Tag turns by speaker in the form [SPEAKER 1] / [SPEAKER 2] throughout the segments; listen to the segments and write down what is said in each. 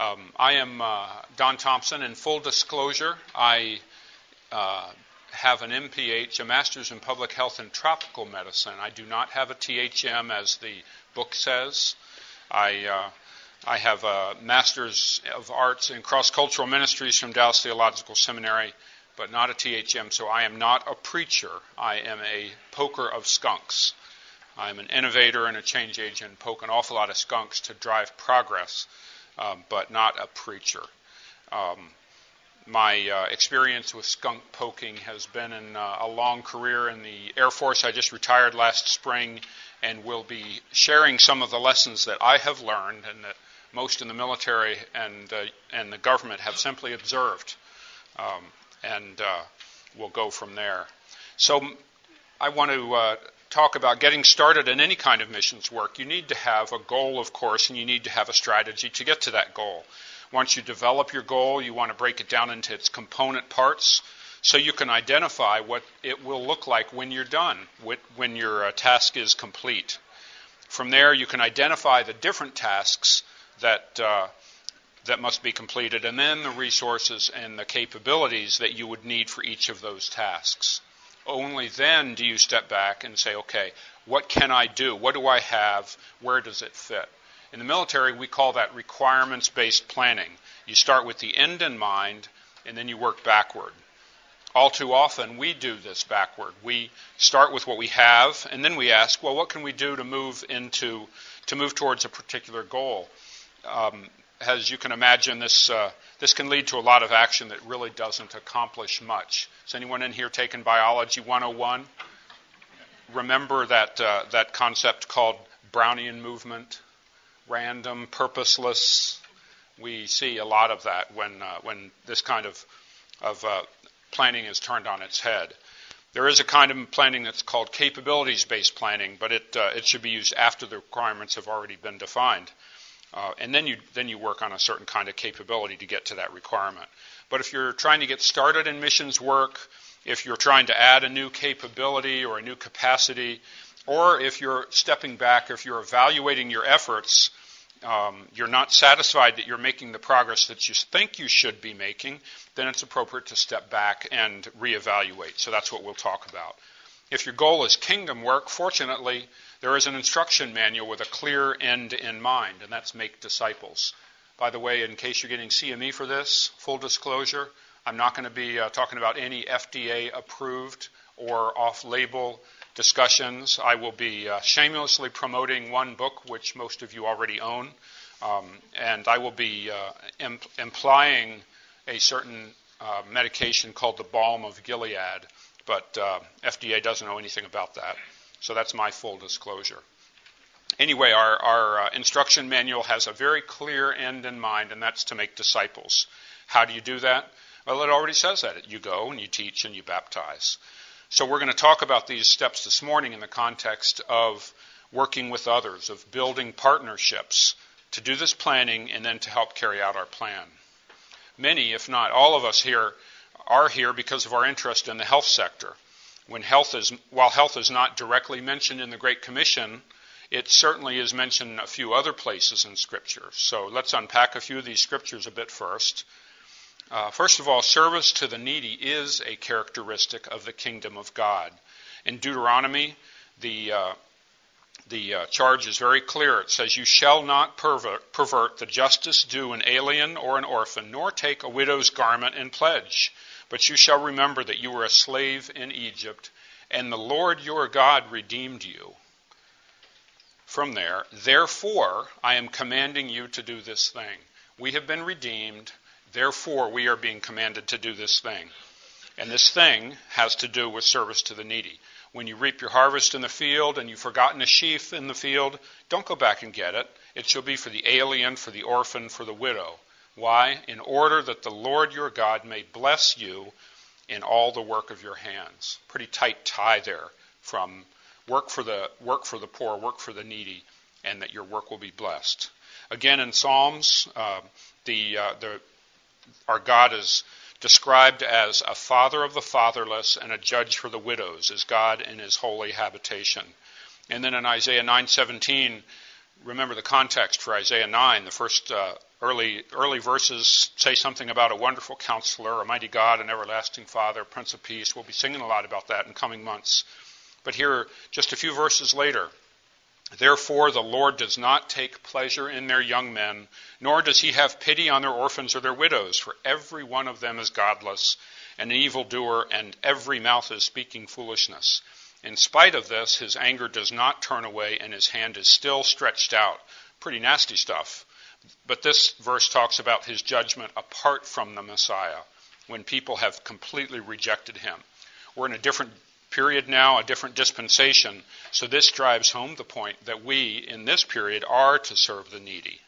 [SPEAKER 1] Um, I am uh, Don Thompson. In full disclosure, I uh, have an MPH, a Master's in Public Health and Tropical Medicine. I do not have a THM, as the book says. I uh, I have a Master's of Arts in Cross Cultural Ministries from Dallas Theological Seminary, but not a THM. So I am not a preacher. I am a poker of skunks. I'm an innovator and a change agent, poke an awful lot of skunks to drive progress um, but not a preacher. Um, my uh, experience with skunk poking has been in uh, a long career in the Air Force. I just retired last spring and will be sharing some of the lessons that I have learned and that most in the military and, uh, and the government have simply observed. Um, and uh, we'll go from there. So I want to uh, talk about getting started in any kind of missions work, you need to have a goal, of course, and you need to have a strategy to get to that goal. Once you develop your goal, you want to break it down into its component parts so you can identify what it will look like when you're done, when your uh, task is complete. From there, you can identify the different tasks that uh, that must be completed, and then the resources and the capabilities that you would need for each of those tasks only then do you step back and say, okay, what can I do? What do I have? Where does it fit? In the military, we call that requirements based planning. You start with the end in mind, and then you work backward. All too often, we do this backward. We start with what we have, and then we ask, well, what can we do to move into, to move towards a particular goal? Um, as you can imagine, this, uh, this can lead to a lot of action that really doesn't accomplish much. Is anyone in here taking Biology 101? Remember that, uh, that concept called Brownian movement? Random, purposeless. We see a lot of that when, uh, when this kind of, of uh, planning is turned on its head. There is a kind of planning that's called capabilities based planning, but it, uh, it should be used after the requirements have already been defined. Uh, and then you then you work on a certain kind of capability to get to that requirement. But if you're trying to get started in missions work, if you're trying to add a new capability or a new capacity, or if you're stepping back, if you're evaluating your efforts, um, you're not satisfied that you're making the progress that you think you should be making, then it's appropriate to step back and reevaluate. So that's what we'll talk about. If your goal is kingdom work, fortunately, there is an instruction manual with a clear end in mind, and that's make disciples. By the way, in case you're getting CME for this, full disclosure, I'm not going to be uh, talking about any FDA approved or off label discussions. I will be uh, shamelessly promoting one book which most of you already own, um, and I will be uh, imp- implying a certain uh, medication called the Balm of Gilead, but uh, FDA doesn't know anything about that. So that's my full disclosure. Anyway, our, our uh, instruction manual has a very clear end in mind, and that's to make disciples. How do you do that? Well, it already says that. You go and you teach and you baptize. So we're going to talk about these steps this morning in the context of working with others, of building partnerships to do this planning and then to help carry out our plan. Many, if not all of us here, are here because of our interest in the health sector when health is, while health is not directly mentioned in the Great Commission, it certainly is mentioned in a few other places in Scripture. So let's unpack a few of these scriptures a bit first. Uh, first of all, service to the needy is a characteristic of the kingdom of God. In Deuteronomy, the uh, the uh, charge is very clear. It says, "You shall not pervert, pervert the justice due an alien or an orphan, nor take a widow's garment in pledge." But you shall remember that you were a slave in Egypt, and the Lord your God redeemed you. From there, therefore, I am commanding you to do this thing. We have been redeemed, therefore, we are being commanded to do this thing. And this thing has to do with service to the needy. When you reap your harvest in the field and you've forgotten a sheaf in the field, don't go back and get it. It shall be for the alien, for the orphan, for the widow. Why? In order that the Lord your God may bless you in all the work of your hands. Pretty tight tie there from work for the work for the poor, work for the needy, and that your work will be blessed. Again, in Psalms, uh, the uh, the our God is described as a father of the fatherless and a judge for the widows, as God in His holy habitation. And then in Isaiah 9:17, remember the context for Isaiah 9. The first uh, early, early verses say something about a wonderful counselor, a mighty God, an everlasting Father, Prince of Peace. We'll be singing a lot about that in coming months. But here, just a few verses later, Therefore, the Lord does not take pleasure in their young men, nor does he have pity on their orphans or their widows, for every one of them is godless, and an evildoer, and every mouth is speaking foolishness. In spite of this, his anger does not turn away, and his hand is still stretched out. Pretty nasty stuff. But this verse talks about his judgment apart from the Messiah, when people have completely rejected him. We're in a different period now, a different dispensation, so this drives home the point that we, in this period, are to serve the needy.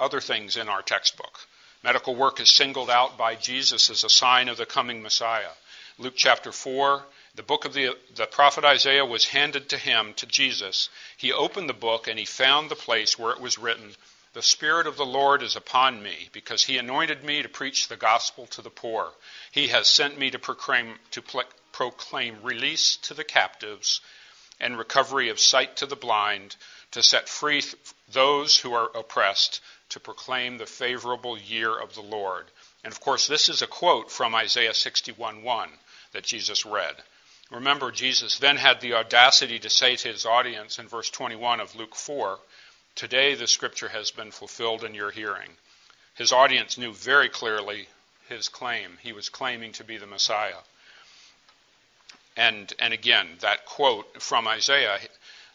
[SPEAKER 1] Other things in our textbook. Medical work is singled out by Jesus as a sign of the coming Messiah. Luke chapter 4 the book of the, the prophet Isaiah was handed to him, to Jesus. He opened the book and he found the place where it was written, The Spirit of the Lord is upon me, because he anointed me to preach the gospel to the poor. He has sent me to proclaim, to proclaim release to the captives and recovery of sight to the blind, to set free those who are oppressed, to proclaim the favorable year of the Lord. And of course, this is a quote from Isaiah 61:1 that Jesus read. Remember, Jesus then had the audacity to say to his audience in verse 21 of Luke 4 Today the scripture has been fulfilled in your hearing. His audience knew very clearly his claim. He was claiming to be the Messiah. And, and again, that quote from Isaiah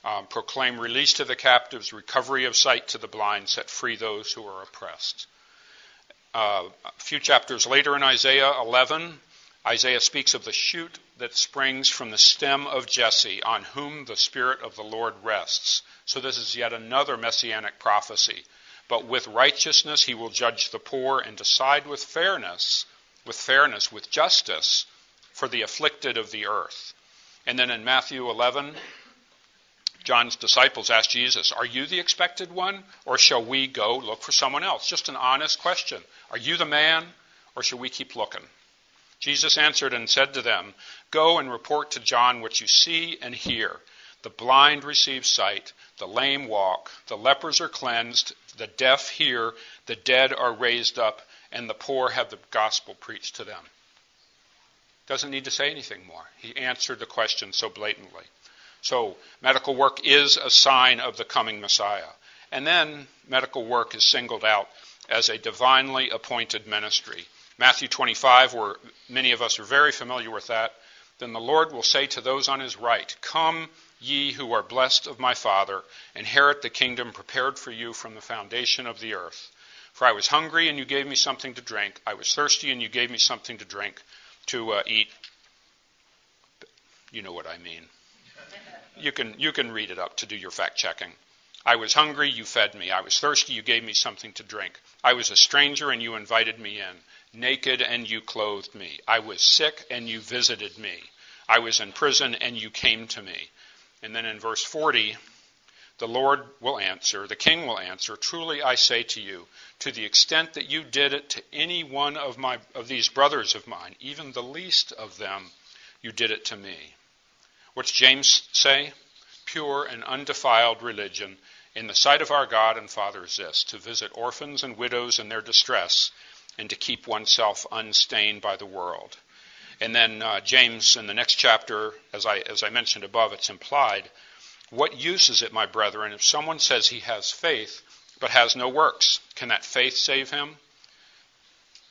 [SPEAKER 1] um, proclaim release to the captives, recovery of sight to the blind, set free those who are oppressed. Uh, a few chapters later in Isaiah 11, Isaiah speaks of the shoot that springs from the stem of Jesse, on whom the Spirit of the Lord rests. So this is yet another messianic prophecy. But with righteousness he will judge the poor and decide with fairness, with fairness, with justice, for the afflicted of the earth. And then in Matthew 11, John's disciples asked Jesus, Are you the expected one, or shall we go look for someone else? Just an honest question. Are you the man, or shall we keep looking? Jesus answered and said to them, Go and report to John what you see and hear. The blind receive sight, the lame walk, the lepers are cleansed, the deaf hear, the dead are raised up, and the poor have the gospel preached to them. Doesn't need to say anything more. He answered the question so blatantly. So, medical work is a sign of the coming Messiah. And then, medical work is singled out as a divinely appointed ministry. Matthew 25, where many of us are very familiar with that, then the Lord will say to those on his right, Come, ye who are blessed of my Father, inherit the kingdom prepared for you from the foundation of the earth. For I was hungry, and you gave me something to drink. I was thirsty, and you gave me something to drink, to uh, eat. You know what I mean. You can, you can read it up to do your fact checking. I was hungry, you fed me. I was thirsty, you gave me something to drink. I was a stranger, and you invited me in naked and you clothed me. I was sick and you visited me. I was in prison and you came to me. And then in verse 40, the Lord will answer, the king will answer, truly I say to you, to the extent that you did it to any one of my of these brothers of mine, even the least of them, you did it to me. What's James say? Pure and undefiled religion in the sight of our God and Father is this, to visit orphans and widows in their distress and to keep oneself unstained by the world. And then uh, James, in the next chapter, as I, as I mentioned above, it's implied. What use is it, my brethren, if someone says he has faith but has no works? Can that faith save him?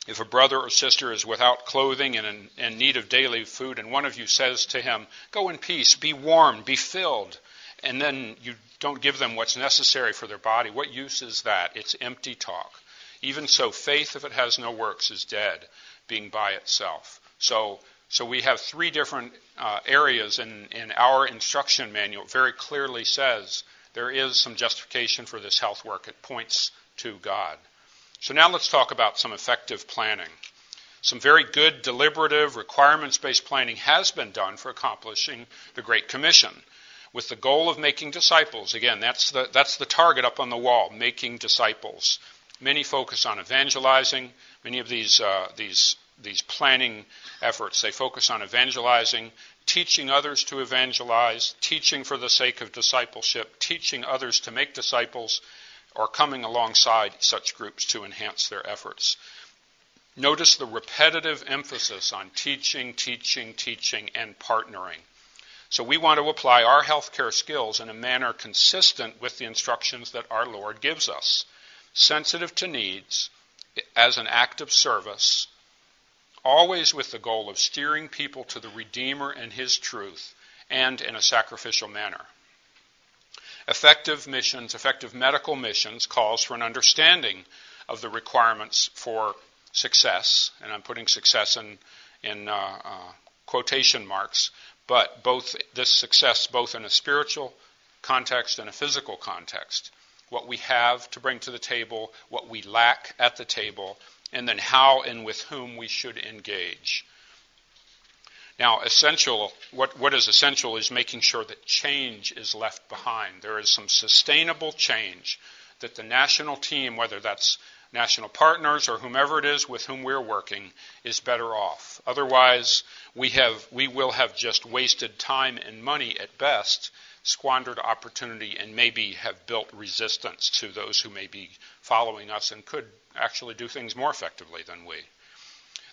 [SPEAKER 1] If a brother or sister is without clothing and in, in need of daily food, and one of you says to him, Go in peace, be warm, be filled, and then you don't give them what's necessary for their body, what use is that? It's empty talk. Even so, faith, if it has no works, is dead, being by itself. So, so we have three different uh, areas in, in our instruction manual. Very clearly says there is some justification for this health work. It points to God. So now let's talk about some effective planning. Some very good deliberative requirements based planning has been done for accomplishing the Great Commission with the goal of making disciples. Again, that's the, that's the target up on the wall, making disciples. Many focus on evangelizing. Many of these, uh, these, these planning efforts, they focus on evangelizing, teaching others to evangelize, teaching for the sake of discipleship, teaching others to make disciples, or coming alongside such groups to enhance their efforts. Notice the repetitive emphasis on teaching, teaching, teaching, and partnering. So we want to apply our healthcare skills in a manner consistent with the instructions that our Lord gives us, sensitive to needs as an act of service, always with the goal of steering people to the Redeemer and His truth, and in a sacrificial manner. Effective missions, effective medical missions, calls for an understanding of the requirements for success, and I'm putting success in, in uh, uh, quotation marks, but both this success, both in a spiritual context and a physical context, what we have to bring to the table, what we lack at the table, and then how and with whom we should engage. Now, essential, what, what is essential is making sure that change is left behind. There is some sustainable change that the national team, whether that's national partners or whomever it is with whom we're working, is better off. Otherwise, we, have, we will have just wasted time and money at best, squandered opportunity, and maybe have built resistance to those who may be following us and could actually do things more effectively than we.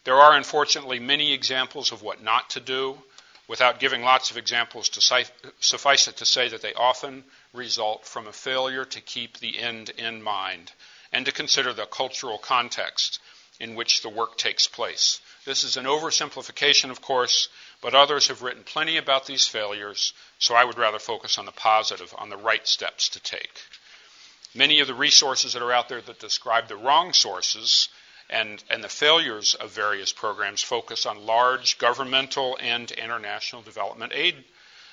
[SPEAKER 1] There are, unfortunately, many examples of what not to do. Without giving lots of examples, to suffice it to say that they often result from a failure to keep the end in mind and to consider the cultural context in which the work takes place. This is an oversimplification, of course, but others have written plenty about these failures, so I would rather focus on the positive, on the right steps to take. Many of the resources that are out there that describe the wrong sources and, and the failures of various programs focus on large governmental and international development aid,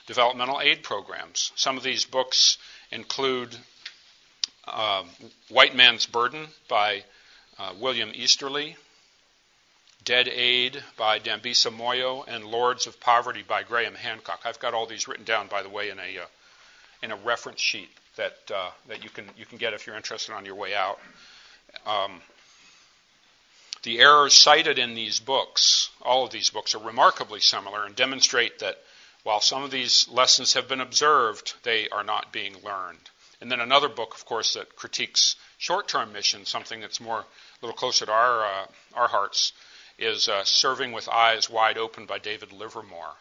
[SPEAKER 1] developmental aid programs. Some of these books include uh, White Man's Burden by uh, William Easterly, Dead Aid by Dambisa Moyo, and Lords of Poverty by Graham Hancock. I've got all these written down, by the way, in a, uh, in a reference sheet that, uh, that you, can, you can get if you're interested on your way out. Um, the errors cited in these books, all of these books, are remarkably similar and demonstrate that while some of these lessons have been observed, they are not being learned. And then another book, of course, that critiques short-term missions, something that's more a little closer to our uh, our hearts, is uh, Serving with Eyes Wide Open by David Livermore.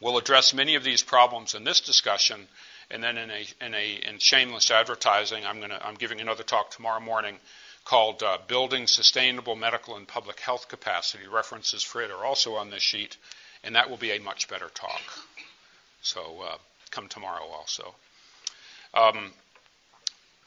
[SPEAKER 1] We'll address many of these problems in this discussion, and then in a in a in shameless advertising, I'm to I'm giving another talk tomorrow morning called uh, Building Sustainable Medical and Public Health Capacity. References for it are also on this sheet, and that will be a much better talk. So uh, come tomorrow also. Um,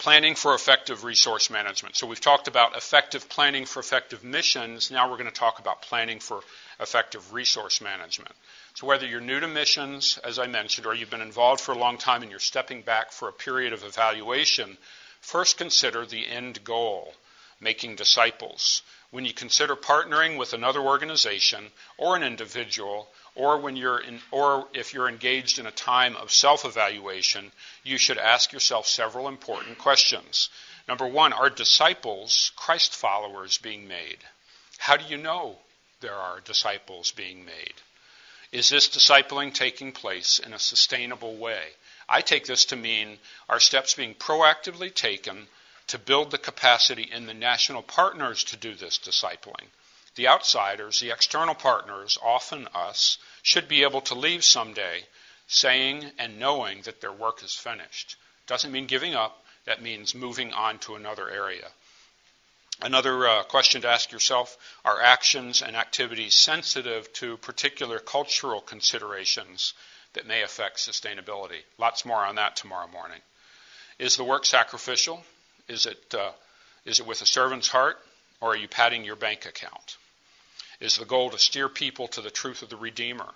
[SPEAKER 1] planning for effective resource management. So we've talked about effective planning for effective missions. Now we're going to talk about planning for effective resource management. So whether you're new to missions, as I mentioned, or you've been involved for a long time and you're stepping back for a period of evaluation, first consider the end goal making disciples. When you consider partnering with another organization or an individual, or when you're in, or if you're engaged in a time of self-evaluation, you should ask yourself several important questions. Number one, are disciples Christ followers being made? How do you know there are disciples being made? Is this discipling taking place in a sustainable way? I take this to mean are steps being proactively taken to build the capacity in the national partners to do this discipling. The outsiders, the external partners, often us, should be able to leave someday saying and knowing that their work is finished. Doesn't mean giving up, that means moving on to another area. Another uh, question to ask yourself are actions and activities sensitive to particular cultural considerations that may affect sustainability? Lots more on that tomorrow morning. Is the work sacrificial? Is it, uh, is it with a servant's heart, or are you padding your bank account? Is the goal to steer people to the truth of the Redeemer?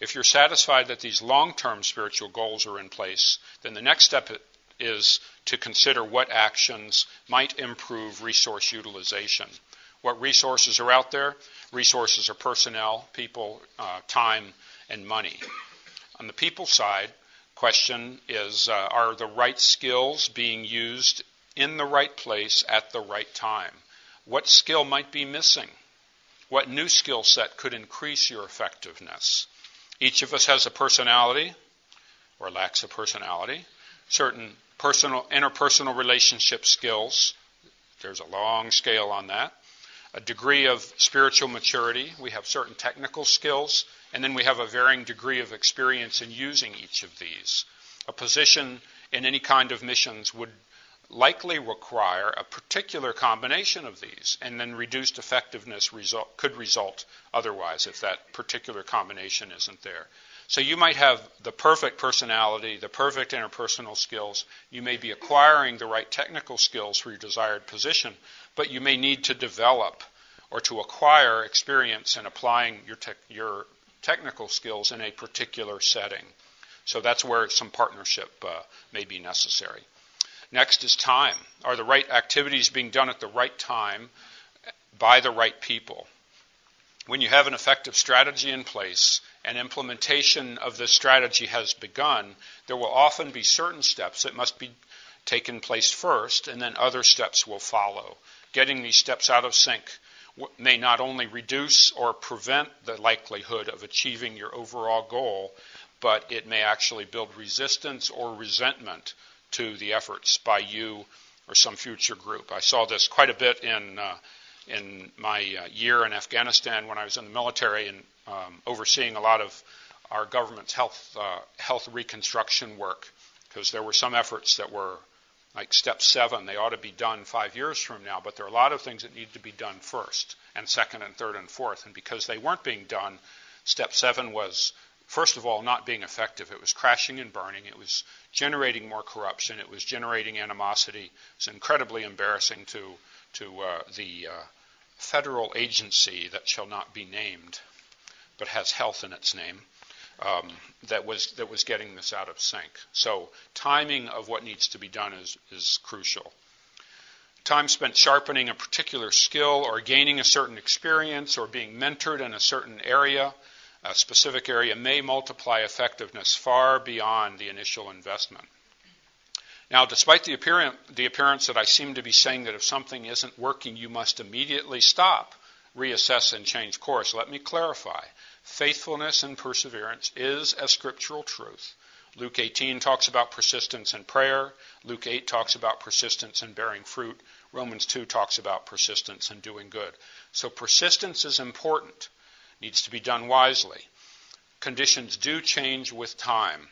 [SPEAKER 1] If you're satisfied that these long term spiritual goals are in place, then the next step is to consider what actions might improve resource utilization. What resources are out there? Resources are personnel, people, uh, time, and money. On the people side, question is uh, are the right skills being used in the right place at the right time. What skill might be missing? What new skill set could increase your effectiveness? Each of us has a personality or lacks a personality. Certain personal, interpersonal relationship skills. There's a long scale on that. A degree of spiritual maturity. We have certain technical skills, and then we have a varying degree of experience in using each of these. A position in any kind of missions would likely require a particular combination of these, and then reduced effectiveness result, could result otherwise if that particular combination isn't there. So you might have the perfect personality, the perfect interpersonal skills. You may be acquiring the right technical skills for your desired position, but you may need to develop or to acquire experience in applying your, te- your technical skills in a particular setting. So that's where some partnership uh, may be necessary. Next is time. Are the right activities being done at the right time by the right people? When you have an effective strategy in place and implementation of this strategy has begun, there will often be certain steps that must be taken place first, and then other steps will follow. Getting these steps out of sync may not only reduce or prevent the likelihood of achieving your overall goal, but it may actually build resistance or resentment to the efforts by you or some future group. I saw this quite a bit in uh, in my uh, year in Afghanistan when I was in the military and um, overseeing a lot of our government's health uh, health reconstruction work because there were some efforts that were like step seven they ought to be done five years from now but there are a lot of things that need to be done first and second and third and fourth and because they weren't being done step seven was first of all, not being effective. It was crashing and burning. It was generating more corruption. It was generating animosity. It's incredibly embarrassing to, to uh, the uh, federal agency that shall not be named, but has health in its name. Um, that was that was getting this out of sync. So timing of what needs to be done is is crucial. Time spent sharpening a particular skill or gaining a certain experience or being mentored in a certain area a specific area may multiply effectiveness far beyond the initial investment. Now, despite the, appearance, that I seem to be saying that if something isn't working, you must immediately stop, reassess, and change course, let me clarify. Faithfulness and perseverance is a scriptural truth. Luke 18 talks about persistence in prayer. Luke 8 talks about persistence in bearing fruit. Romans 2 talks about persistence in doing good. So persistence is important needs to be done wisely. Conditions do change with time.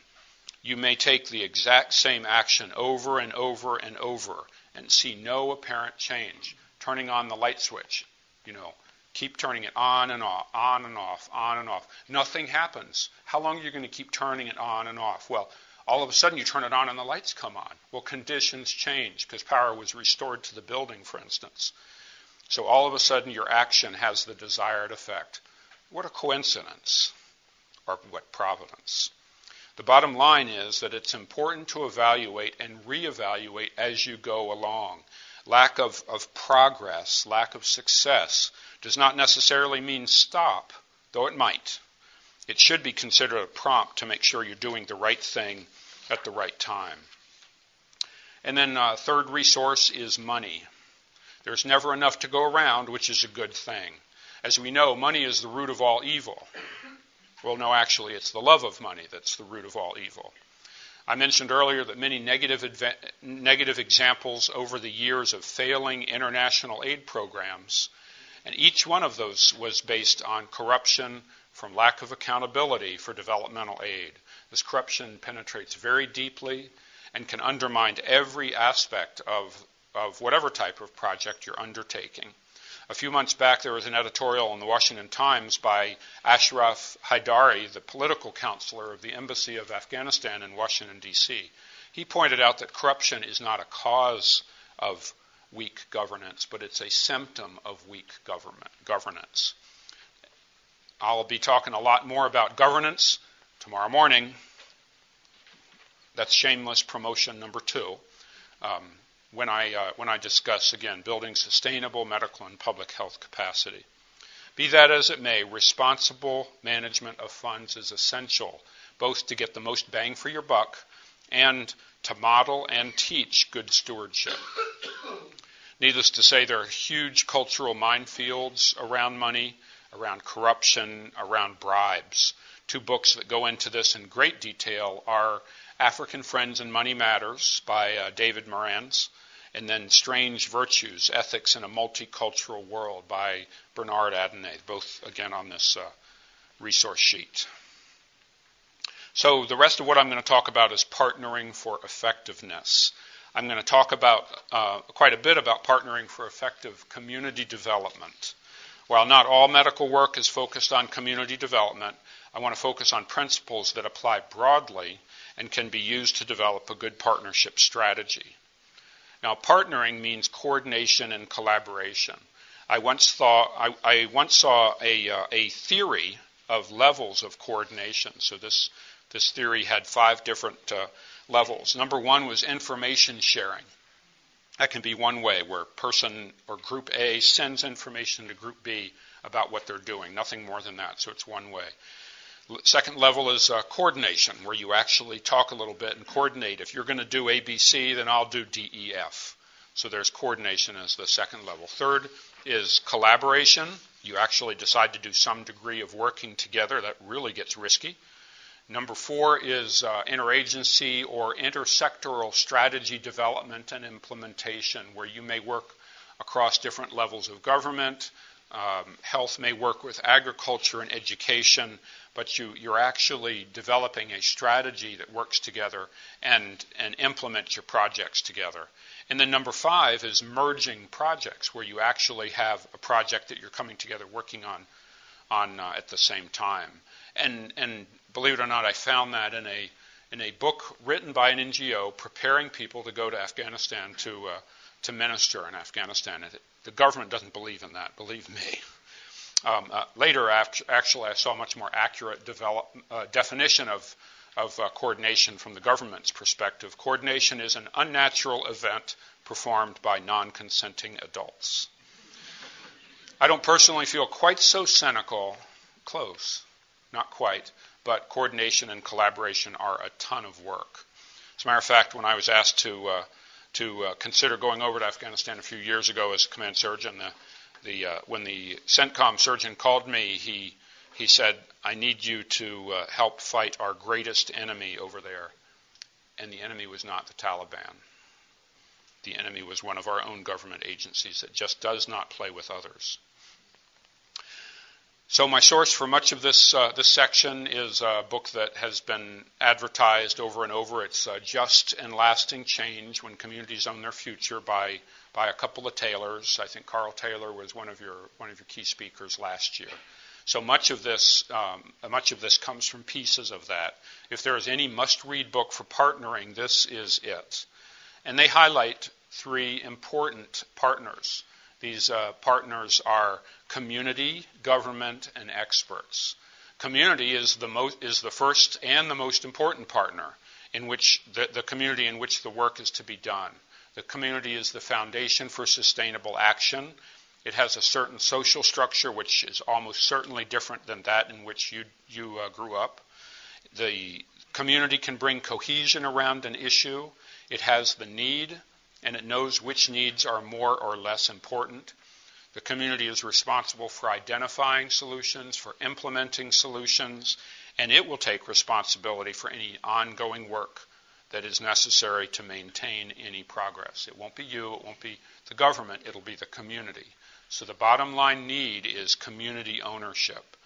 [SPEAKER 1] You may take the exact same action over and over and over and see no apparent change. Turning on the light switch, you know, keep turning it on and off, on and off, on and off. Nothing happens. How long are you going to keep turning it on and off? Well, all of a sudden you turn it on and the lights come on. Well, conditions change because power was restored to the building, for instance. So all of a sudden your action has the desired effect. What a coincidence, or what providence. The bottom line is that it's important to evaluate and reevaluate as you go along. Lack of, of progress, lack of success, does not necessarily mean stop, though it might. It should be considered a prompt to make sure you're doing the right thing at the right time. And then, uh, third resource is money. There's never enough to go around, which is a good thing. As we know, money is the root of all evil. Well, no, actually, it's the love of money that's the root of all evil. I mentioned earlier that many negative, adve- negative examples over the years of failing international aid programs, and each one of those was based on corruption from lack of accountability for developmental aid. This corruption penetrates very deeply and can undermine every aspect of, of whatever type of project you're undertaking. A few months back, there was an editorial in the Washington Times by Ashraf Haidari, the political counselor of the Embassy of Afghanistan in Washington, D.C. He pointed out that corruption is not a cause of weak governance, but it's a symptom of weak government, governance. I'll be talking a lot more about governance tomorrow morning. That's shameless promotion number two. Um, when I, uh, when I discuss, again, building sustainable medical and public health capacity. Be that as it may, responsible management of funds is essential, both to get the most bang for your buck and to model and teach good stewardship. Needless to say, there are huge cultural minefields around money, around corruption, around bribes. Two books that go into this in great detail are African Friends and Money Matters by uh, David Maranz, and then Strange Virtues Ethics in a Multicultural World by Bernard Adeney, both again on this uh, resource sheet. So, the rest of what I'm going to talk about is partnering for effectiveness. I'm going to talk about uh, quite a bit about partnering for effective community development. While not all medical work is focused on community development, I want to focus on principles that apply broadly and can be used to develop a good partnership strategy. Now, partnering means coordination and collaboration. I once, thought, I, I once saw a, uh, a theory of levels of coordination. So, this, this theory had five different uh, levels. Number one was information sharing. That can be one way where person or group A sends information to group B about what they're doing, nothing more than that. So it's one way. Second level is uh, coordination, where you actually talk a little bit and coordinate. If you're going to do ABC, then I'll do DEF. So there's coordination as the second level. Third is collaboration. You actually decide to do some degree of working together. That really gets risky. Number four is uh, interagency or intersectoral strategy development and implementation, where you may work across different levels of government. Um, health may work with agriculture and education, but you, you're actually developing a strategy that works together and, and implements your projects together. And then number five is merging projects, where you actually have a project that you're coming together working on, on uh, at the same time. And, and believe it or not, I found that in a in a book written by an NGO preparing people to go to Afghanistan to uh, to minister in Afghanistan. The government doesn't believe in that. Believe me. Um, uh, later, actually, I saw a much more accurate develop, uh, definition of of uh, coordination from the government's perspective. Coordination is an unnatural event performed by non-consenting adults. I don't personally feel quite so cynical. Close, not quite but coordination and collaboration are a ton of work. As a matter of fact, when I was asked to uh, to uh, consider going over to Afghanistan a few years ago as command surgeon, the, the uh, when the CENTCOM surgeon called me, he he said, "I need you to uh, help fight our greatest enemy over there," and the enemy was not the Taliban. The enemy was one of our own government agencies that just does not play with others. So my source for much of this uh, this section is a book that has been advertised over and over. It's uh, "Just and Lasting Change: When Communities Own Their Future" by by a couple of Taylors. I think Carl Taylor was one of your one of your key speakers last year. So much of this um, much of this comes from pieces of that. If there is any must-read book for partnering, this is it. And they highlight three important partners. These uh, partners are community, government, and experts. Community is the, most, is the first and the most important partner in which the, the community in which the work is to be done. The community is the foundation for sustainable action. It has a certain social structure which is almost certainly different than that in which you, you uh, grew up. The community can bring cohesion around an issue. It has the need, and it knows which needs are more or less important. The community is responsible for identifying solutions, for implementing solutions, and it will take responsibility for any ongoing work that is necessary to maintain any progress. It won't be you, it won't be the government, it'll be the community. So the bottom line need is community ownership.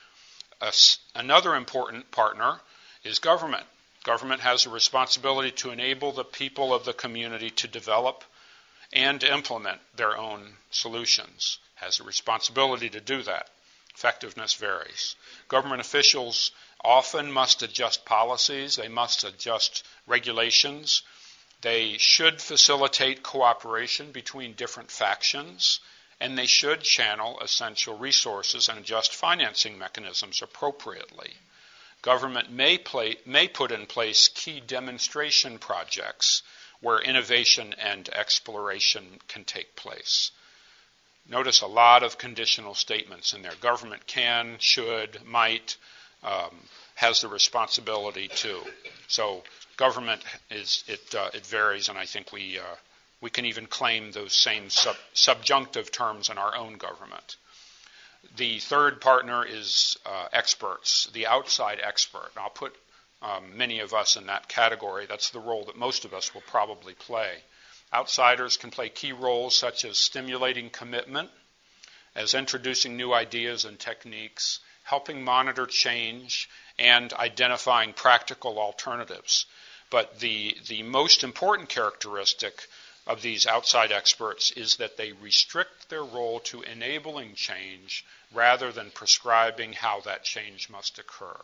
[SPEAKER 1] another important partner is government. Government has a responsibility to enable the people of the community to develop and implement their own solutions, has a responsibility to do that. Effectiveness varies. Government officials often must adjust policies, they must adjust regulations. They should facilitate cooperation between different factions, and they should channel essential resources and adjust financing mechanisms appropriately government may, play, may put in place key demonstration projects where innovation and exploration can take place. Notice a lot of conditional statements in there. Government can, should, might, um, has the responsibility to. So government is it uh, it varies, and I think we uh, we can even claim those same sub- subjunctive terms in our own government. The third partner is uh, experts, the outside expert. And I'll put um, many of us in that category. That's the role that most of us will probably play. Outsiders can play key roles such as stimulating commitment, as introducing new ideas and techniques, helping monitor change, and identifying practical alternatives. But the, the most important characteristic of these outside experts is that they restrict their role to enabling change rather than prescribing how that change must occur.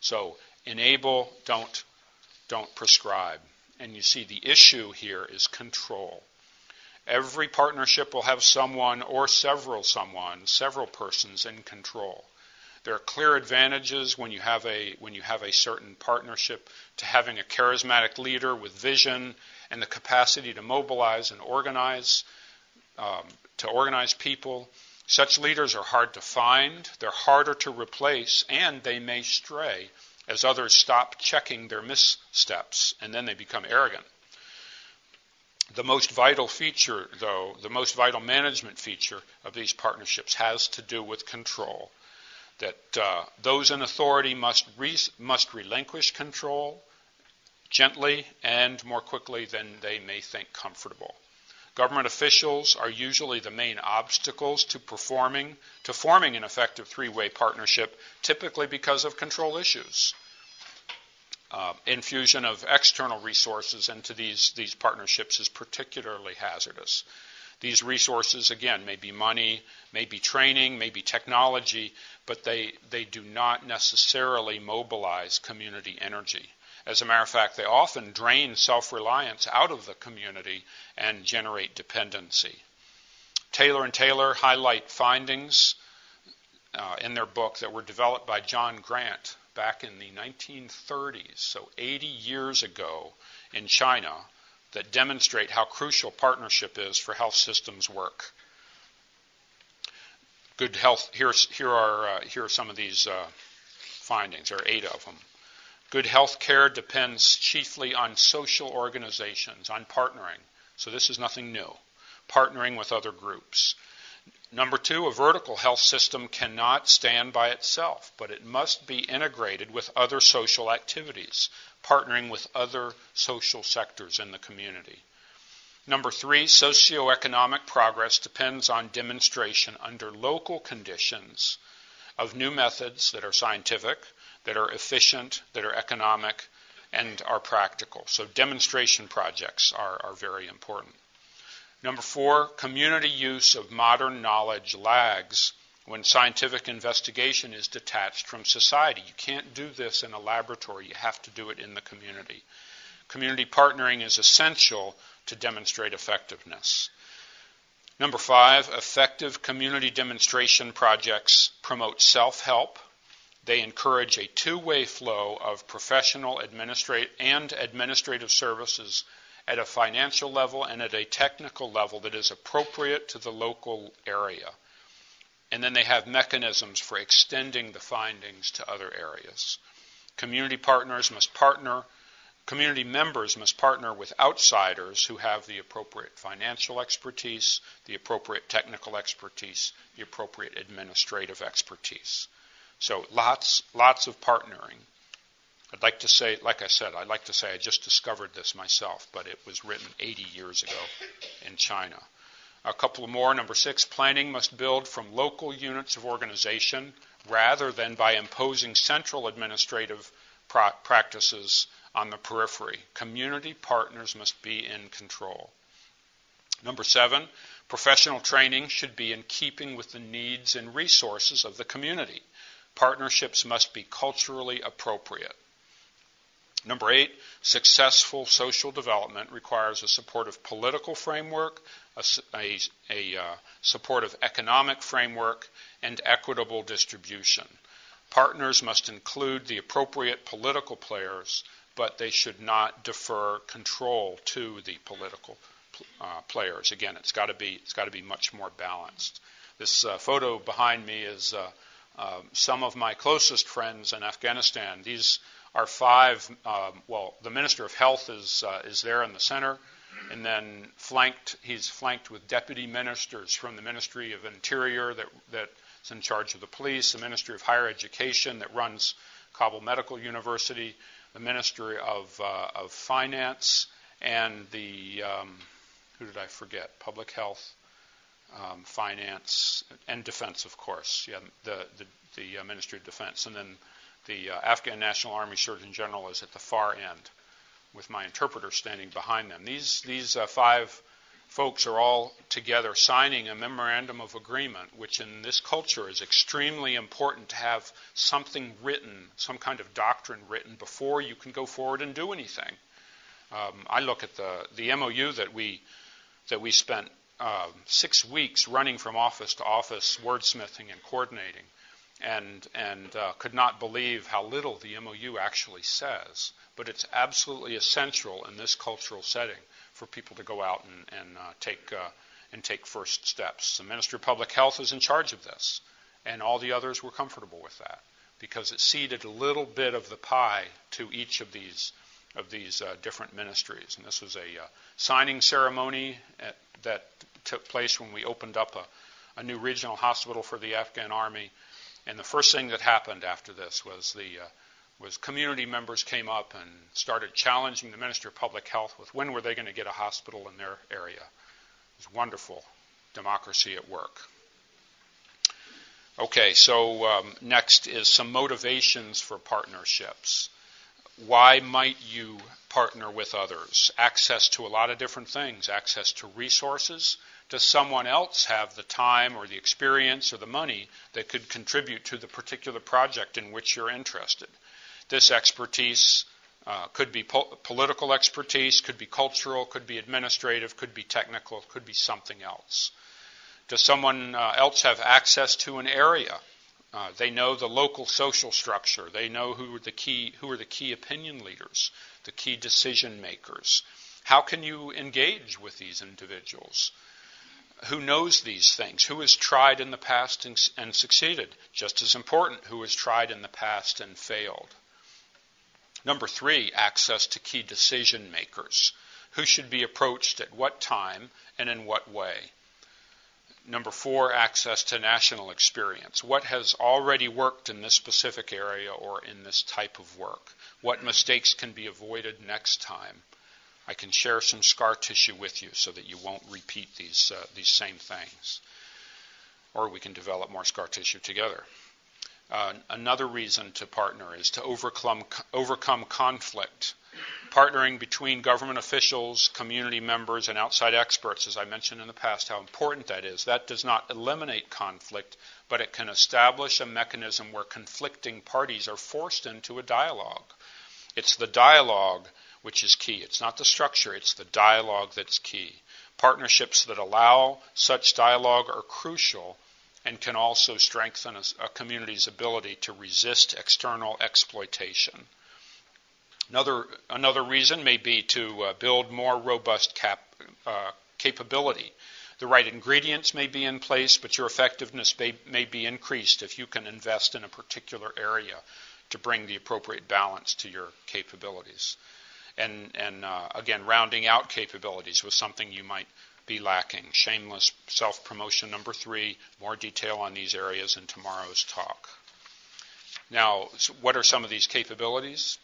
[SPEAKER 1] So enable, don't, don't prescribe. And you see the issue here is control. Every partnership will have someone or several someone, several persons in control. There are clear advantages when you have a when you have a certain partnership to having a charismatic leader with vision and the capacity to mobilize and organize um, to organize people. Such leaders are hard to find, they're harder to replace, and they may stray as others stop checking their missteps and then they become arrogant. The most vital feature, though, the most vital management feature of these partnerships has to do with control. That uh, those in authority must, re- must relinquish control gently and more quickly than they may think comfortable. Government officials are usually the main obstacles to performing to forming an effective three-way partnership, typically because of control issues. Uh, infusion of external resources into these, these partnerships is particularly hazardous. These resources, again, may be money, may be training, may be technology, but they, they do not necessarily mobilize community energy. As a matter of fact, they often drain self reliance out of the community and generate dependency. Taylor and Taylor highlight findings uh, in their book that were developed by John Grant back in the 1930s, so 80 years ago in China, that demonstrate how crucial partnership is for health systems work. Good health. Here's, here are uh, here are some of these uh, findings. There are eight of them. Good health care depends chiefly on social organizations, on partnering. So this is nothing new. Partnering with other groups. Number two, a vertical health system cannot stand by itself, but it must be integrated with other social activities, partnering with other social sectors in the community. Number three, socioeconomic progress depends on demonstration under local conditions of new methods that are scientific, that are efficient, that are economic, and are practical. So demonstration projects are, are very important. Number four, community use of modern knowledge lags when scientific investigation is detached from society. You can't do this in a laboratory, you have to do it in the community. Community partnering is essential to demonstrate effectiveness. Number five, effective community demonstration projects promote self help they encourage a two way flow of professional administrate and administrative services at a financial level and at a technical level that is appropriate to the local area. And then they have mechanisms for extending the findings to other areas. Community partners must partner, community members must partner with outsiders who have the appropriate financial expertise, the appropriate technical expertise, the appropriate administrative expertise. So lots, lots of partnering. I'd like to say, like I said, I'd like to say I just discovered this myself, but it was written 80 years ago in China. A couple more. Number six, planning must build from local units of organization rather than by imposing central administrative pra- practices on the periphery. Community partners must be in control. Number seven, professional training should be in keeping with the needs and resources of the community. Partnerships must be culturally appropriate. Number eight, successful social development requires a supportive political framework, a, a, a uh, supportive economic framework, and equitable distribution. Partners must include the appropriate political players, but they should not defer control to the political uh, players. Again, it's got to be it's got to be much more balanced. This uh, photo behind me is uh, um, some of my closest friends in Afghanistan. These are five. Um, well, the Minister of Health is uh, is there in the center, and then flanked. He's flanked with deputy ministers from the Ministry of Interior that that's in charge of the police, the Ministry of Higher Education that runs Kabul Medical University, the Ministry of, uh, of Finance, and the, um, who did I forget? Public Health, um, Finance, and Defense, of course. Yeah, the, the, the uh, Ministry of Defense. And then the uh, Afghan National Army Surgeon General is at the far end with my interpreter standing behind them. These, these uh, five folks are all together signing a memorandum of agreement, which in this culture is extremely important to have something written, some kind of doctrine written before you can go forward and do anything. Um, I look at the, the MOU that we, that we spent uh, six weeks running from office to office, wordsmithing and coordinating, and, and uh, could not believe how little the MOU actually says. But it's absolutely essential in this cultural setting for people to go out and, and uh, take uh, and take first steps. The Ministry of Public Health is in charge of this, and all the others were comfortable with that because it ceded a little bit of the pie to each of these of these uh, different ministries. And this was a uh, signing ceremony at, that took place when we opened up a, a, new regional hospital for the Afghan army. And the first thing that happened after this was the uh, was community members came up and started challenging the Minister of Public Health with when were they going to get a hospital in their area. It was wonderful democracy at work. Okay, so um, next is some motivations for partnerships. Why might you partner with others? Access to a lot of different things. Access to resources. Does someone else have the time or the experience or the money that could contribute to the particular project in which you're interested? This expertise uh, could be po- political expertise, could be cultural, could be administrative, could be technical, could be something else. Does someone uh, else have access to an area? Uh, they know the local social structure. They know who are the key who are the key opinion leaders, the key decision makers. How can you engage with these individuals? Who knows these things? Who has tried in the past and, and succeeded? Just as important, who has tried in the past and failed? Number three, access to key decision makers. Who should be approached at what time and in what way? Number four, access to national experience. What has already worked in this specific area or in this type of work? What mistakes can be avoided next time? I can share some scar tissue with you so that you won't repeat these, uh, these same things. Or we can develop more scar tissue together. Uh, another reason to partner is to overcome, overcome conflict. Partnering between government officials, community members, and outside experts, as I mentioned in the past, how important that is. That does not eliminate conflict, but it can establish a mechanism where conflicting parties are forced into a dialogue. It's the dialogue which is key. It's not the structure, it's the dialogue that's key. Partnerships that allow such dialogue are crucial and can also strengthen a, community's ability to resist external exploitation. Another, another reason may be to uh, build more robust cap, uh, capability. The right ingredients may be in place, but your effectiveness may, may be increased if you can invest in a particular area to bring the appropriate balance to your capabilities. And, and uh, again, rounding out capabilities was something you might be lacking. Shameless self promotion number three. More detail on these areas in tomorrow's talk. Now, what are some of these capabilities?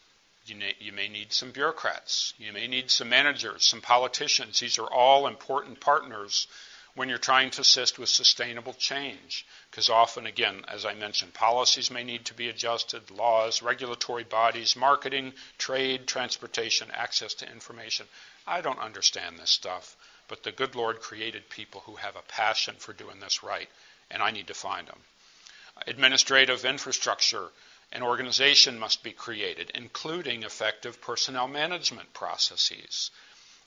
[SPEAKER 1] You may, you may, need some bureaucrats. You may need some managers, some politicians. These are all important partners when you're trying to assist with sustainable change. Because often, again, as I mentioned, policies may need to be adjusted, laws, regulatory bodies, marketing, trade, transportation, access to information. I don't understand this stuff. But the good Lord created people who have a passion for doing this right, and I need to find them. Administrative infrastructure and organization must be created, including effective personnel management processes.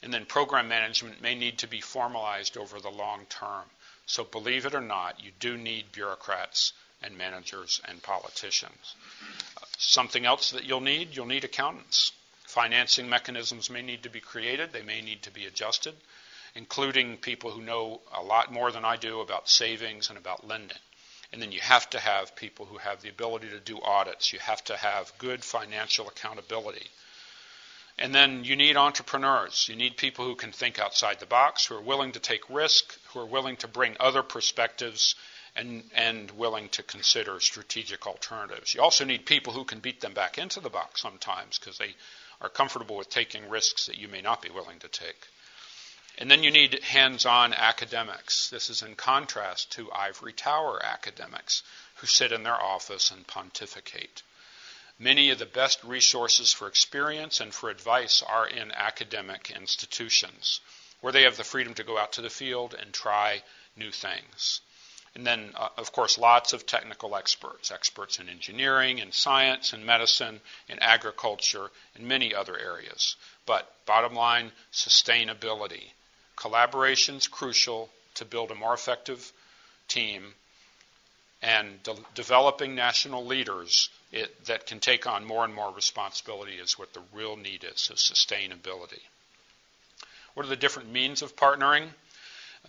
[SPEAKER 1] And then program management may need to be formalized over the long term. So, believe it or not, you do need bureaucrats and managers and politicians. Something else that you'll need you'll need accountants. Financing mechanisms may need to be created, they may need to be adjusted including people who know a lot more than I do about savings and about lending. And then you have to have people who have the ability to do audits. You have to have good financial accountability. And then you need entrepreneurs. You need people who can think outside the box, who are willing to take risk, who are willing to bring other perspectives and, and willing to consider strategic alternatives. You also need people who can beat them back into the box sometimes because they are comfortable with taking risks that you may not be willing to take. And then you need hands on academics. This is in contrast to ivory tower academics who sit in their office and pontificate. Many of the best resources for experience and for advice are in academic institutions where they have the freedom to go out to the field and try new things. And then, uh, of course, lots of technical experts, experts in engineering, in science, in medicine, in agriculture, and many other areas. But bottom line, sustainability. Collaboration is crucial to build a more effective team, and de- developing national leaders it, that can take on more and more responsibility is what the real need is, so sustainability. What are the different means of partnering?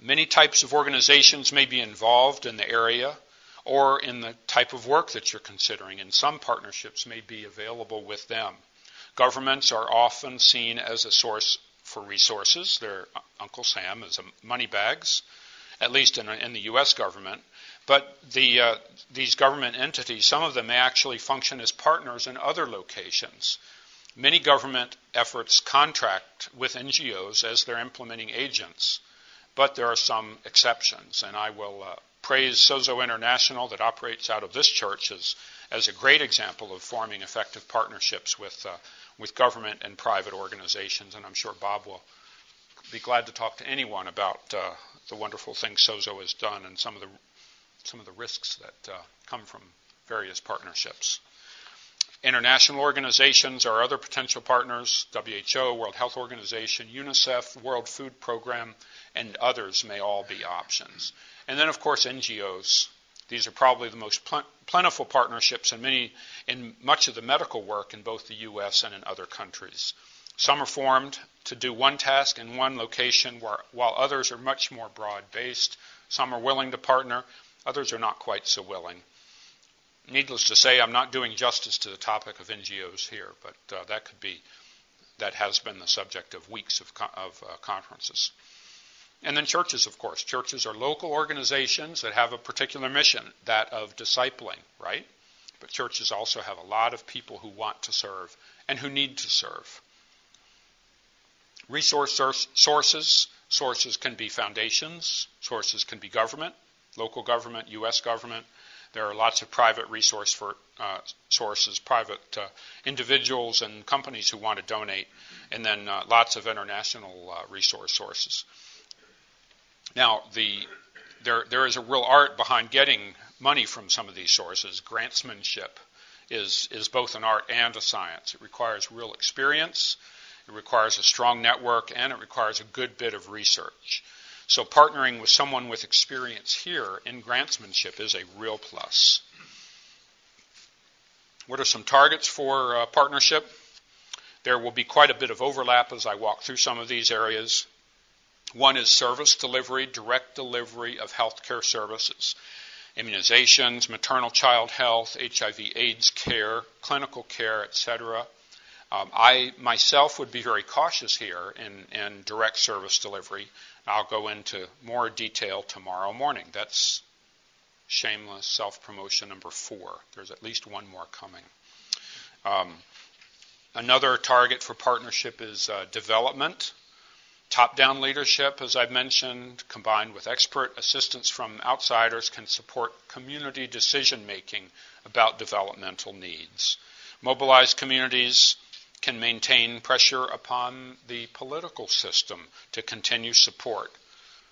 [SPEAKER 1] Many types of organizations may be involved in the area or in the type of work that you're considering, and some partnerships may be available with them. Governments are often seen as a source for resources. Their Uncle Sam is money bags, at least in, in the U.S. government. But the, uh, these government entities, some of them may actually function as partners in other locations. Many government efforts contract with NGOs as their implementing agents but there are some exceptions. And I will uh, praise Sozo International that operates out of this church as, as a great example of forming effective partnerships with, uh, with government and private organizations. And I'm sure Bob will be glad to talk to anyone about uh, the wonderful things Sozo has done and some of the, some of the risks that uh, come from various partnerships. International organizations are other potential partners WHO, World Health Organization, UNICEF, World Food Program, and others may all be options. And then, of course, NGOs. These are probably the most plentiful partnerships in, many, in much of the medical work in both the U.S. and in other countries. Some are formed to do one task in one location, while others are much more broad based. Some are willing to partner, others are not quite so willing. Needless to say, I'm not doing justice to the topic of NGOs here, but uh, that could be, that has been the subject of weeks of, of uh, conferences. And then churches, of course. Churches are local organizations that have a particular mission, that of discipling, right? But churches also have a lot of people who want to serve and who need to serve. Resource sources. Sources can be foundations, sources can be government, local government, U.S. government, there are lots of private resource for, uh, sources, private uh, individuals and companies who want to donate, and then uh, lots of international uh, resource sources. Now, the, there, there is a real art behind getting money from some of these sources. Grantsmanship is, is both an art and a science. It requires real experience, it requires a strong network, and it requires a good bit of research. So partnering with someone with experience here in grantsmanship is a real plus. What are some targets for uh, partnership? There will be quite a bit of overlap as I walk through some of these areas. One is service delivery, direct delivery of healthcare services, immunizations, maternal child health, HIV AIDS care, clinical care, etc. Um, I myself would be very cautious here in, in direct service delivery. I'll go into more detail tomorrow morning. That's shameless self promotion number four. There's at least one more coming. Um, another target for partnership is uh, development. Top down leadership, as I've mentioned, combined with expert assistance from outsiders, can support community decision making about developmental needs. Mobilized communities can maintain pressure upon the political system to continue support.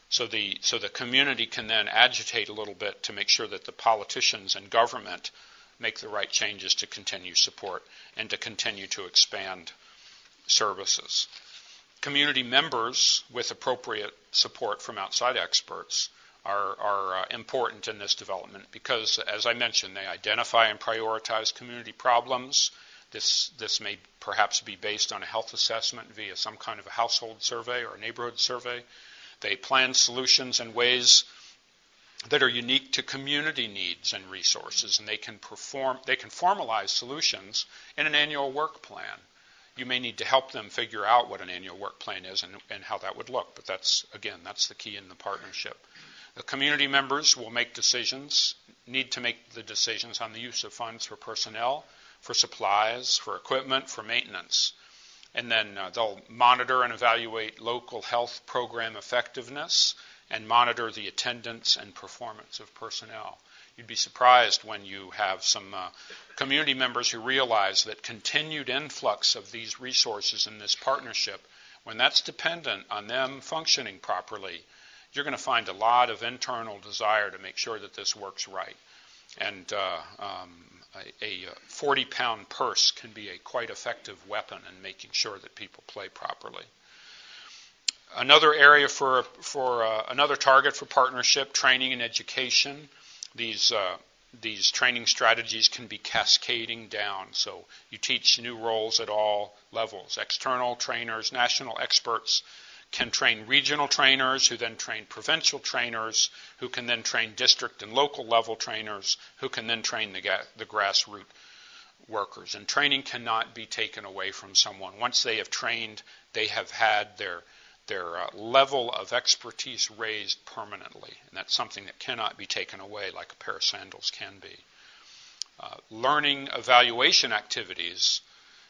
[SPEAKER 1] So the, so the community can then agitate a little bit to make sure that the politicians and government make the right changes to continue support and to continue to expand services. Community members with appropriate support from outside experts are, are uh, important in this development because, as I mentioned, they identify and prioritize community problems this, this may perhaps be based on a health assessment via some kind of a household survey or a neighborhood survey. They plan solutions in ways that are unique to community needs and resources, and they can perform they can formalize solutions in an annual work plan. You may need to help them figure out what an annual work plan is and, and how that would look, but that's again that's the key in the partnership. The community members will make decisions, need to make the decisions on the use of funds for personnel, for supplies, for equipment, for maintenance. And then uh, they'll monitor and evaluate local health program effectiveness and monitor the attendance and performance of personnel. You'd be surprised when you have some uh, community members who realize that continued influx of these resources in this partnership, when that's dependent on them functioning properly, you're going to find a lot of internal desire to make sure that this works right. And uh, um, a, 40 pound purse can be a quite effective weapon in making sure that people play properly. Another area for, for uh, another target for partnership, training and education. These, uh, these training strategies can be cascading down. So you teach new roles at all levels external trainers, national experts, can train regional trainers who then train provincial trainers who can then train district and local level trainers who can then train the, the grassroots workers. And training cannot be taken away from someone. Once they have trained, they have had their their uh, level of expertise raised permanently, and that's something that cannot be taken away like a pair of sandals can be. Uh, learning evaluation activities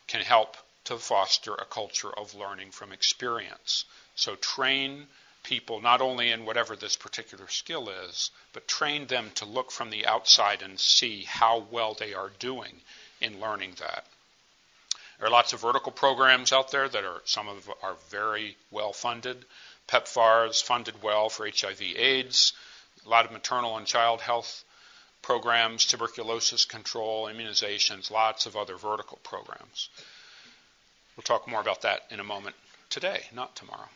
[SPEAKER 1] can help to foster a culture of learning from experience. So train people not only in whatever this particular skill is, but train them to look from the outside and see how well they are doing in learning that. There are lots of vertical programs out there that are some of are very well funded. PEPFAR is funded well for HIV/AIDS. A lot of maternal and child health programs, tuberculosis control, immunizations, lots of other vertical programs. We'll talk more about that in a moment today, not tomorrow.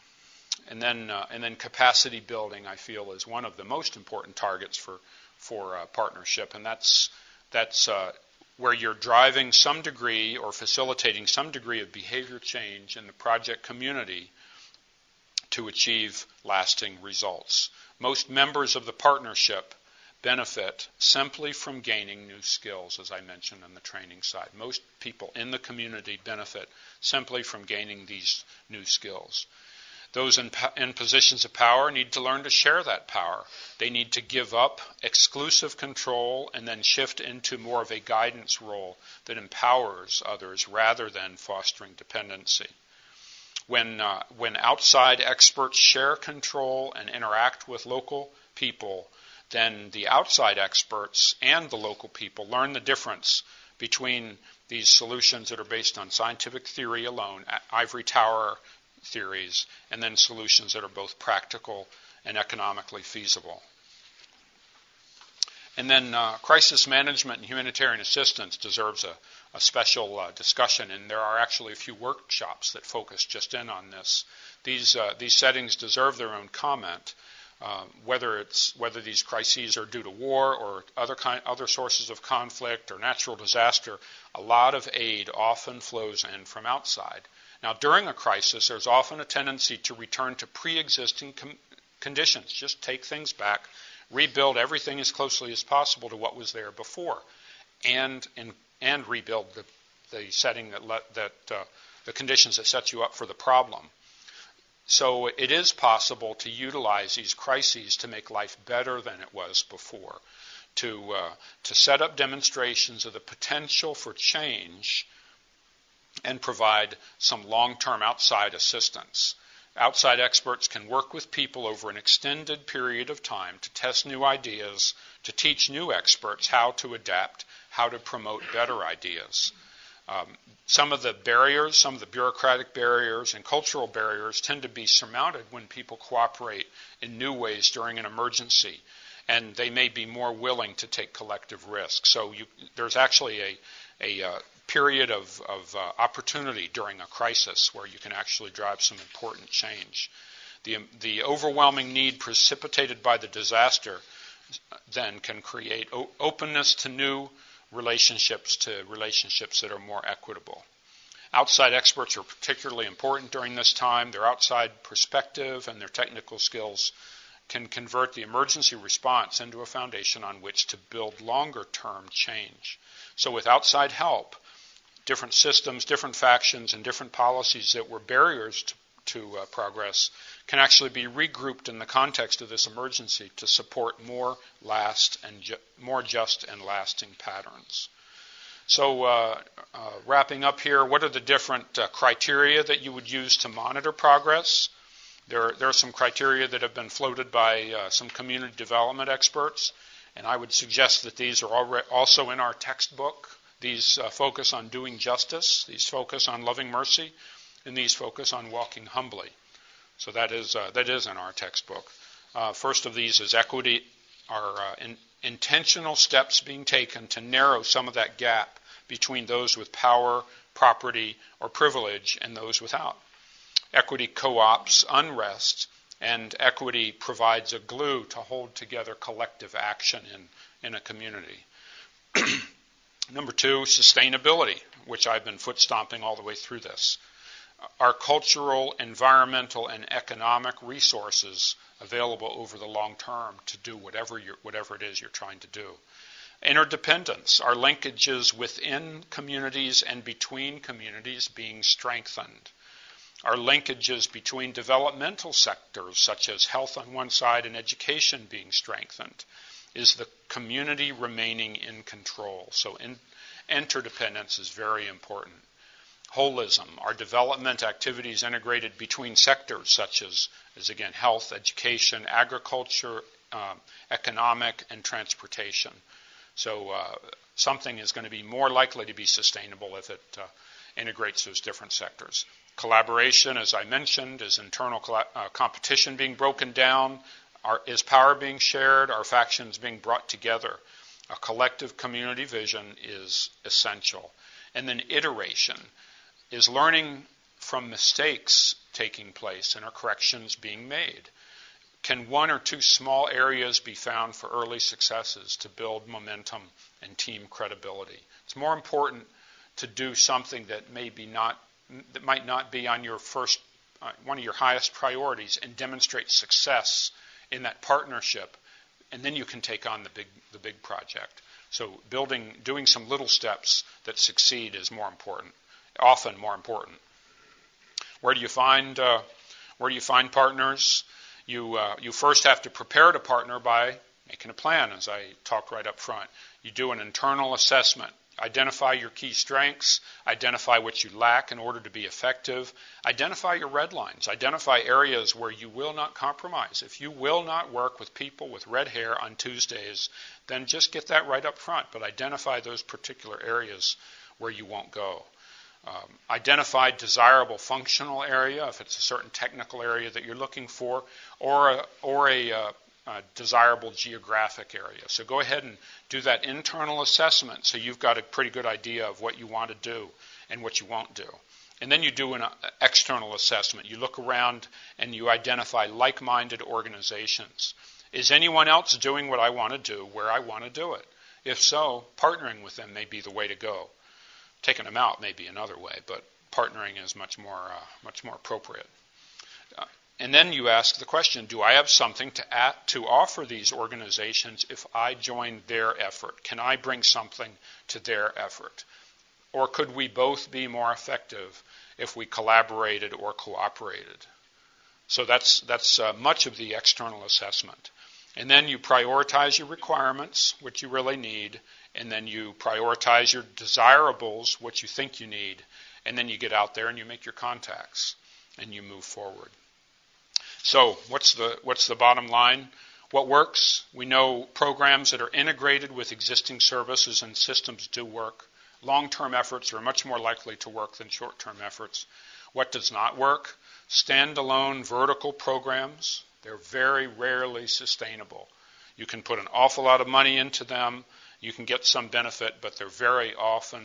[SPEAKER 1] And then, uh, and then capacity building, I feel, is one of the most important targets for for uh, partnership, and that's that's uh, where you're driving some degree or facilitating some degree of behavior change in the project community to achieve lasting results. Most members of the partnership benefit simply from gaining new skills, as I mentioned on the training side. Most people in the community benefit simply from gaining these new skills. Those in, in, positions of power need to learn to share that power. They need to give up exclusive control and then shift into more of a guidance role that empowers others rather than fostering dependency. When, uh, when outside experts share control and interact with local people, then the outside experts and the local people learn the difference between these solutions that are based on scientific theory alone, ivory tower theories, and then solutions that are both practical and economically feasible. And then uh, crisis management and humanitarian assistance deserves a, a special uh, discussion, and there are actually a few workshops that focus just in on this. These, uh, these settings deserve their own comment. Uh, whether it's whether these crises are due to war or other kind, other sources of conflict or natural disaster, a lot of aid often flows in from outside. Now, during a crisis, there's often a tendency to return to pre existing com- conditions, just take things back, rebuild everything as closely as possible to what was there before, and, and, and rebuild the, the setting that, let, that uh, the conditions that set you up for the problem. So it is possible to utilize these crises to make life better than it was before, to, uh, to set up demonstrations of the potential for change and provide some long term outside assistance. Outside experts can work with people over an extended period of time to test new ideas, to teach new experts how to adapt, how to promote better ideas. Um, some of the barriers, some of the bureaucratic barriers and cultural barriers tend to be surmounted when people cooperate in new ways during an emergency, and they may be more willing to take collective risks. So you, there's actually a, a uh, period of, of uh, opportunity during a crisis where you can actually drive some important change. The, the overwhelming need precipitated by the disaster then can create o- openness to new relationships, to relationships that are more equitable. Outside experts are particularly important during this time. Their outside perspective and their technical skills can convert the emergency response into a foundation on which to build longer term change. So, with outside help, different systems, different factions, and different policies that were barriers to, to uh, progress can actually be regrouped in the context of this emergency to support more last and ju- more just and lasting patterns. So, uh, uh, wrapping up here, what are the different uh, criteria that you would use to monitor progress? There, there are some criteria that have been floated by uh, some community development experts, and I would suggest that these are also in our textbook. These uh, focus on doing justice, these focus on loving mercy, and these focus on walking humbly. So that is, uh, that is in our textbook. Uh, first of these is equity, are uh, in, intentional steps being taken to narrow some of that gap between those with power, property, or privilege and those without. Equity co ops unrest, and equity provides a glue to hold together collective action in, in a community. Number two, sustainability, which I've been foot stomping all the way through this. Our cultural, environmental, and economic resources available over the long term to do whatever, whatever it is you're trying to do. Interdependence, our linkages within communities and between communities being strengthened. Our linkages between developmental sectors, such as health on one side and education, being strengthened is the community remaining in control. So in, interdependence is very important. Holism, our development activities integrated between sectors such as, as again, health, education, agriculture, um, economic, and transportation. So uh, something is going to be more likely to be sustainable if it uh, integrates those different sectors. Collaboration, as I mentioned, is internal uh, competition being broken down, are, is power being shared? Are factions being brought together? A collective community vision is essential. And then iteration is learning from mistakes taking place and are corrections being made. Can one or two small areas be found for early successes to build momentum and team credibility? It's more important to do something that may be not that might not be on your first uh, one of your highest priorities and demonstrate success in that partnership, and then you can take on the big the big project. So building, doing some little steps that succeed is more important, often more important. Where do you find uh, where do you find partners? You uh, you first have to prepare to partner by making a plan, as I talked right up front. You do an internal assessment. Identify your key strengths, identify what you lack in order to be effective, identify your red lines, identify areas where you will not compromise. If you will not work with people with red hair on Tuesdays, then just get that right up front, but identify those particular areas where you won't go. Um, identify desirable functional area, if it's a certain technical area that you're looking for, or a, or a uh, uh, desirable geographic area. So go ahead and do that internal assessment so you've got a pretty good idea of what you want to do and what you won't do. And then you do an uh, external assessment. You look around and you identify like minded organizations. Is anyone else doing what I want to do where I want to do it? If so, partnering with them may be the way to go. Taking them out may be another way, but partnering is much more, uh, much more appropriate. Uh, and then you ask the question do I have something to, at, to offer these organizations if I join their effort? Can I bring something to their effort? Or could we both be more effective if we collaborated or cooperated? So that's, that's uh, much of the external assessment. And then you prioritize your requirements, what you really need, and then you prioritize your desirables, what you think you need, and then you get out there and you make your contacts and you move forward. So, what's the, what's the bottom line? What works? We know programs that are integrated with existing services and systems do work. Long term efforts are much more likely to work than short term efforts. What does not work? Standalone vertical programs. They're very rarely sustainable. You can put an awful lot of money into them, you can get some benefit, but they're very often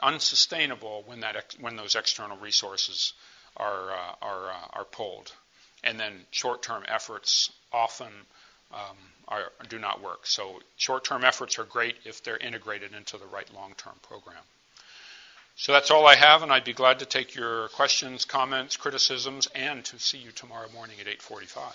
[SPEAKER 1] unsustainable when, that, when those external resources are, uh, are, uh, are pulled and then short-term efforts often um, are, do not work. So short-term efforts are great if they're integrated into the right long-term program. So that's all I have, and I'd be glad to take your questions, comments, criticisms, and to see you tomorrow morning at 8:45.